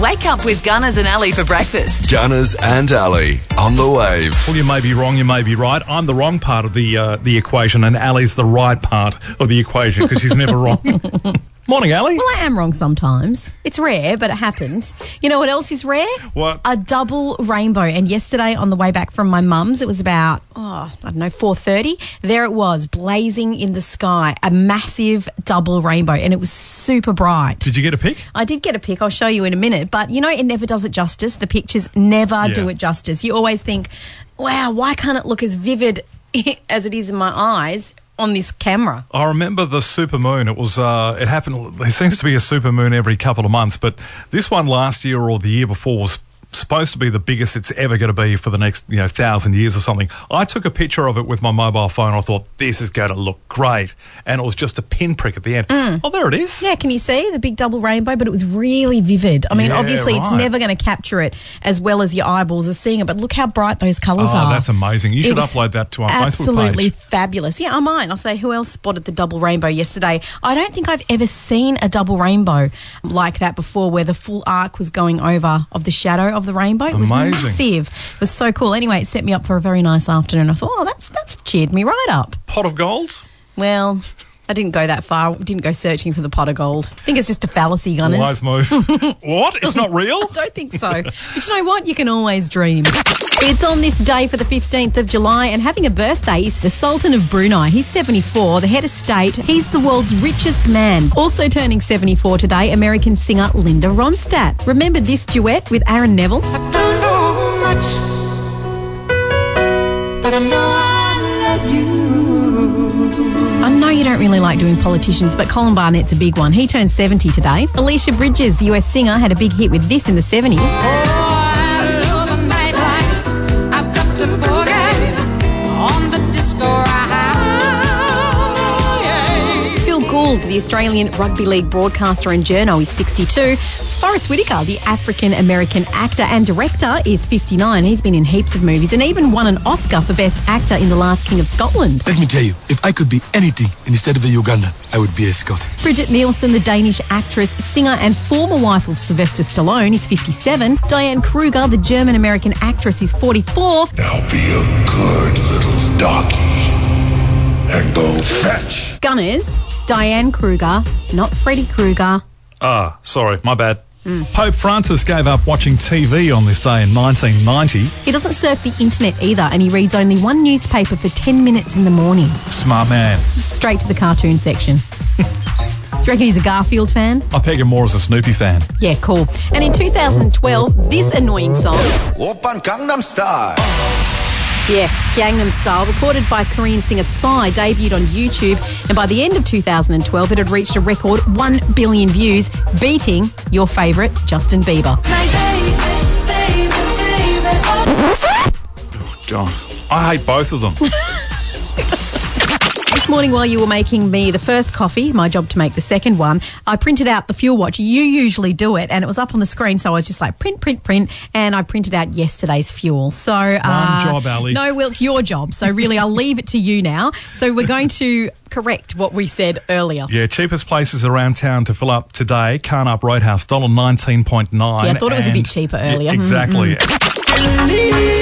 Wake up with Gunners and Ali for breakfast. Gunners and Ali on the wave. Well, you may be wrong, you may be right. I'm the wrong part of the uh, the equation, and Ali's the right part of the equation because she's never wrong. Morning, Ali. Well, I am wrong sometimes. It's rare, but it happens. You know what else is rare? What? A double rainbow. And yesterday, on the way back from my mum's, it was about oh, I don't know, four thirty. There it was, blazing in the sky, a massive double rainbow, and it was super bright. Did you get a pic? I did get a pic. I'll show you in a minute. But you know, it never does it justice. The pictures never Yeah. do it justice. You always think, wow, why can't it look as vivid as it is in my eyes on this camera? I remember the super moon. It was. Uh, it happened. There seems to be a super moon every couple of months, but this one last year or the year before was supposed to be the biggest it's ever going to be for the next you know thousand years or something. I took a picture of it with my mobile phone. I thought this is going to look great, and it was just a pinprick at the end. Oh, there it is. Mm. Yeah, can you see the big double rainbow? But it was really vivid. I mean, Yeah, obviously, it's never going to capture it as well as your eyeballs are seeing it. But look how bright those colours Oh, are. that's amazing. You It should upload that to our Facebook absolutely fabulous. Yeah, I might. I'll say who else spotted the double rainbow yesterday. I don't think I've ever seen a double rainbow like that before, where the full arc was going over of the shadow of the rainbow. It was Amazing. massive. It was so cool. Anyway, it set me up for a very nice afternoon. I thought, oh, that's that's cheered me right up. Pot of gold. Well. I didn't go that far. Didn't go searching for the pot of gold. I think it's just a fallacy, Gunners. Wise move. what? It's not real. don't think so. but you know what? You can always dream. It's on this day for the 15th of July, and having a birthday is the Sultan of Brunei. He's 74, the head of state. He's the world's richest man. Also turning 74 today, American singer Linda Ronstadt. Remember this duet with Aaron Neville? don't know much, but I know I love you. I know you don't really like doing politicians, but Colin Barnett's a big one. He turns 70 today. Alicia Bridges, the US singer, had a big hit with this in the 70s. Gould, the Australian rugby league broadcaster and journo, is 62. Forest Whitaker, the African American actor and director, is 59. He's been in heaps of movies and even won an Oscar for Best Actor in The Last King of Scotland. Let me tell you, if I could be anything instead of a Ugandan, I would be a Scot. Brigitte Nielsen, the Danish actress, singer, and former wife of Sylvester Stallone, is 57. Diane Kruger, the German American actress, is 44. Now be a good little doggy and go fetch. Gunners, Diane Kruger, not Freddy Krueger. Ah, sorry, my bad. Pope Francis gave up watching TV on this day in 1990. He doesn't surf the internet either, and he reads only one newspaper for 10 minutes in the morning. Smart man. Straight to the cartoon section. Do you reckon he's a Garfield fan? I peg him more as a Snoopy fan. Yeah, cool. And in 2012, this annoying song, Oppan Gangnam Style. Yeah, Gangnam Style, recorded by Korean singer Psy, debuted on YouTube, and by the end of 2012, it had reached a record 1 billion views, beating your favourite, Justin Bieber. Oh, God, I hate both of them. This morning, while you were making me the first coffee, my job to make the second one, I printed out the fuel watch. You usually do it, and it was up on the screen, so I was just like print, print, print, and I printed out yesterday's fuel. So, uh, job, Ali. No, well, it's your job. So really, I'll leave it to you now. So we're going to correct what we said earlier. yeah, cheapest places around town to fill up today. Karnup Roadhouse, dollar nineteen point nine. Yeah, I thought it was a bit cheaper earlier. Mm, exactly.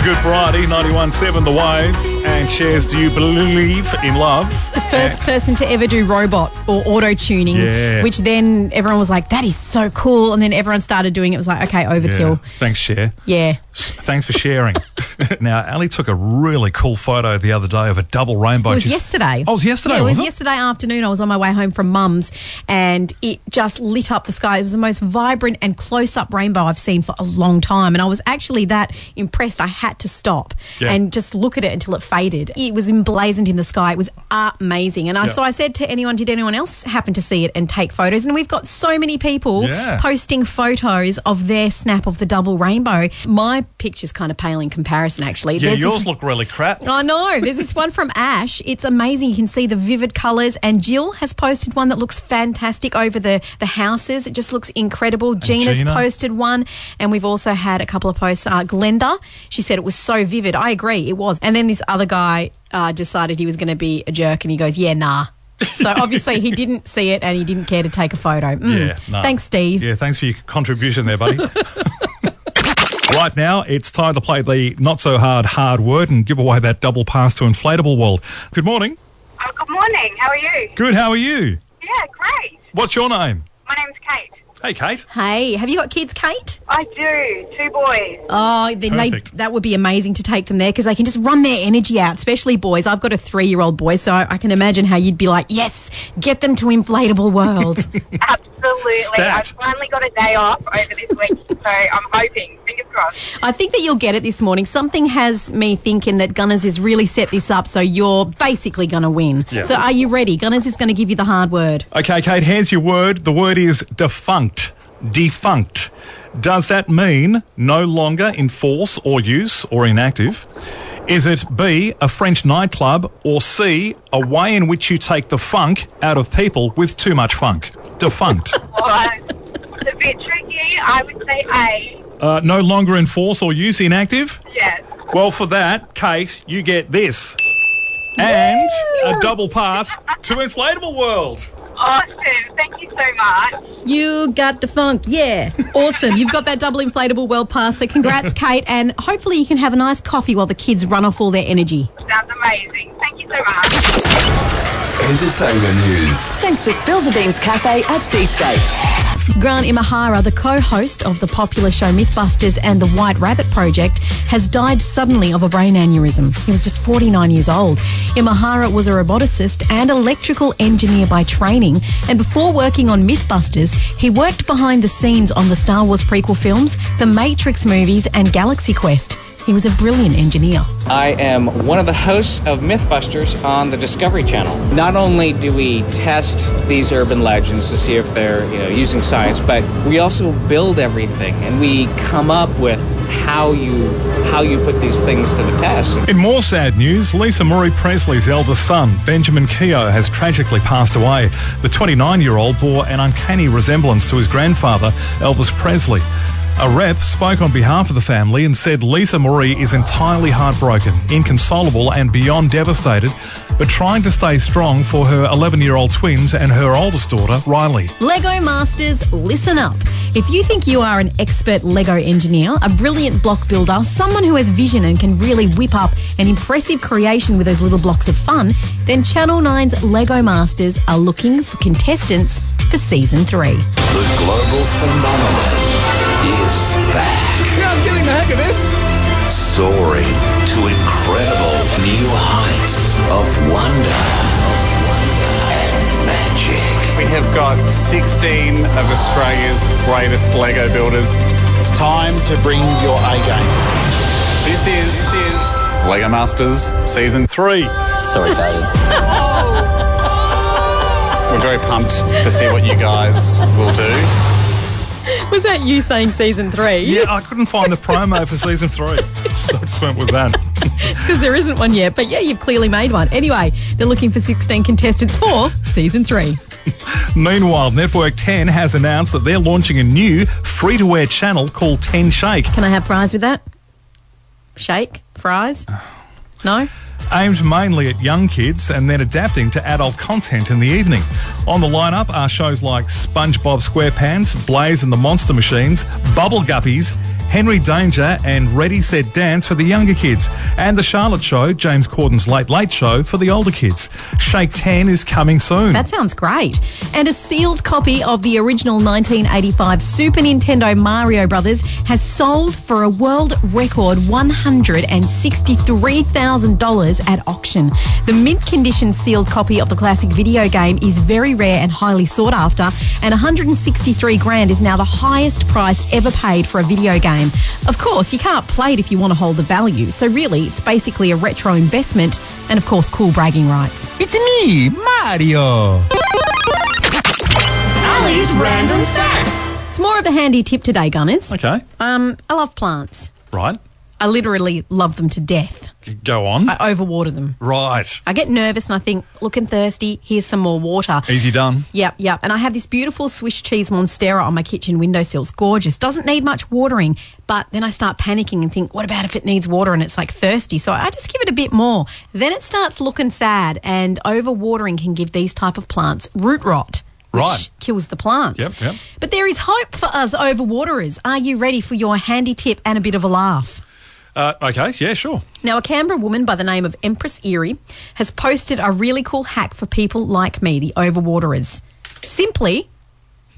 Feel Good Friday, 91.7 The Wave, and Cher's Do You Believe in Love? The first person to ever do robot or auto tuning, Yeah. which then everyone was like, "That is so cool," and then everyone started doing it. It was like, "Okay, Yeah. overkill." Thanks, Cher. Yeah. Thanks for sharing. now, Ali took a really cool photo the other day of a double rainbow. It was She's- yesterday. Oh, it was yesterday, Yeah, it was was it? yesterday afternoon. I was on my way home from mum's and it just lit up the sky. It was the most vibrant and close up rainbow I've seen for a long time. And I was actually that impressed. I had to stop Yeah. and just look at it until it faded. It was emblazoned in the sky. It was amazing. And I, Yeah. so I said to anyone, did anyone else happen to see it and take photos? And we've got so many people posting photos of their snap of the double rainbow. My picture's kind of pale in comparison, actually. Yeah, There's this- yours look really crap. I know. There's this one from Ash. It's amazing. You can see the vivid colours. And Jill has posted one that looks fantastic over the, the houses. It just looks incredible. Gina's Gina? posted one. And we've also had a couple of posts. Uh, Glenda, she said it was so vivid. I agree, it was. And then this other guy uh, decided he was going to be a jerk and he goes, yeah, nah. So obviously he didn't see it and he didn't care to take a photo. Mm. Yeah, no. Thanks, Steve. Yeah, thanks for your contribution there, buddy. right now, it's time to play the not so hard hard word and give away that double pass to Inflatable World. Good morning. Oh, good morning. How are you? Good. How are you? Yeah, great. What's your name? My name's Kate. Hey, Kate. Hey, have you got kids, Kate? I do. Two boys. Oh, then they, Perfect. that would be amazing to take them there because they can just run their energy out, especially boys. I've got a three year old boy, so I can imagine how you'd be like, yes, get them to Inflatable World. Absolutely. Stat. I've finally got a day off over this week, so I'm hoping. Fingers crossed. I think that you'll get it this morning. Something has me thinking that Gunners has really set this up so you're basically going to win. Yeah. So are you ready? Gunners is going to give you the hard word. Okay, Kate, here's your word. The word is defunct. Defunct. Does that mean no longer in force or use or inactive? Is it B, a French nightclub, or C, a way in which you take the funk out of people with too much funk? Defunct. All right. It's a bit tricky. I would say A. uh, no longer in force or use inactive? Yes. Well, for that, Kate, you get this. And a double pass to Inflatable World. Awesome. Thank you so much. You got the funk. Yeah. Awesome. You've got that double inflatable world pass. So congrats, Kate. And hopefully you can have a nice coffee while the kids run off all their energy. Sounds amazing. Thank you so much. Entertainment news. Thanks to Spill the Beans Cafe at Seascape. Grant Imahara, the co-host of the popular show Mythbusters and the White Rabbit Project, has died suddenly of a brain aneurysm. He was just 49 years old. Imahara was a roboticist and electrical engineer by training, and before working on Mythbusters, he worked behind the scenes on the Star Wars prequel films, the Matrix movies, and Galaxy Quest. He was a brilliant engineer. I am one of the hosts of Mythbusters on the Discovery Channel. Not only do we test these urban legends to see if they're, you know, using science, but we also build everything and we come up with how you how you put these things to the test. In more sad news, Lisa Marie Presley's eldest son, Benjamin Keough, has tragically passed away. The 29 year old bore an uncanny resemblance to his grandfather, Elvis Presley. A rep spoke on behalf of the family and said Lisa Marie is entirely heartbroken, inconsolable, and beyond devastated, but trying to stay strong for her 11 year old twins and her oldest daughter, Riley. Lego Masters, listen up. If you think you are an expert Lego engineer, a brilliant block builder, someone who has vision and can really whip up an impressive creation with those little blocks of fun, then Channel 9's Lego Masters are looking for contestants for season three. The global phenomenon is back. Yeah, I'm getting the hang of this. Soaring to incredible new heights of wonder and magic. We have got 16 of Australia's greatest Lego builders. It's time to bring your A game. This is, is Lego Masters Season 3. So excited. We're very pumped to see what you guys will do. Was that you saying season three? Yeah, I couldn't find the promo for season three, so I just went with that. It's because there isn't one yet. But yeah, you've clearly made one. Anyway, they're looking for 16 contestants for season three. Meanwhile, Network 10 has announced that they're launching a new free to air channel called 10 Shake. Can I have fries with that? Shake? Fries? No? Aimed mainly at young kids and then adapting to adult content in the evening. On the lineup are shows like SpongeBob SquarePants, Blaze and the Monster Machines, Bubble Guppies, Henry Danger, and Ready Set Dance for the younger kids, and The Charlotte Show, James Corden's Late Late Show for the older kids. Shake 10 is coming soon. That sounds great. And a sealed copy of the original 1985 Super Nintendo Mario Brothers has sold for a world record $163,000 at auction. The mint condition sealed copy of the classic video game is very rare and highly sought after, and 163 grand is now the highest price ever paid for a video game. Of course, you can't play it if you want to hold the value, so really, it's basically a retro investment and, of course, cool bragging rights. It's me, Mario. Ali's random facts. It's more of a handy tip today, Gunners. Okay, Um, I love plants. right. I literally love them to death. Go on. I overwater them. right. I get nervous and I think, looking thirsty, here's some more water. Easy done. Yep, yep. And I have this beautiful Swiss cheese monstera on my kitchen windowsill. It's gorgeous. Doesn't need much watering. But then I start panicking and think, what about if it needs water and it's like thirsty? So I just give it a bit more. Then it starts looking sad and overwatering can give these type of plants root rot. Which Right. kills the plants. Yep, yep. But there is hope for us overwaterers. Are you ready for your handy tip and a bit of a laugh? Uh, okay, yeah, sure. Now, a Canberra woman by the name of Empress Erie has posted a really cool hack for people like me, the overwaterers. Simply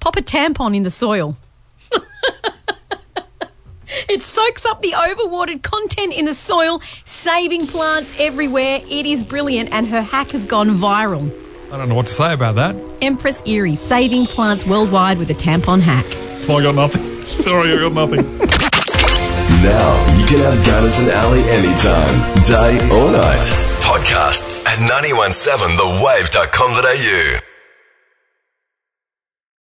pop a tampon in the soil. it soaks up the overwatered content in the soil, saving plants everywhere. It is brilliant, and her hack has gone viral. I don't know what to say about that. Empress Erie saving plants worldwide with a tampon hack. I got nothing. Sorry, I got nothing. Now you can have Gunners and Ali anytime, day or night. Podcasts at 917thewave.com.au.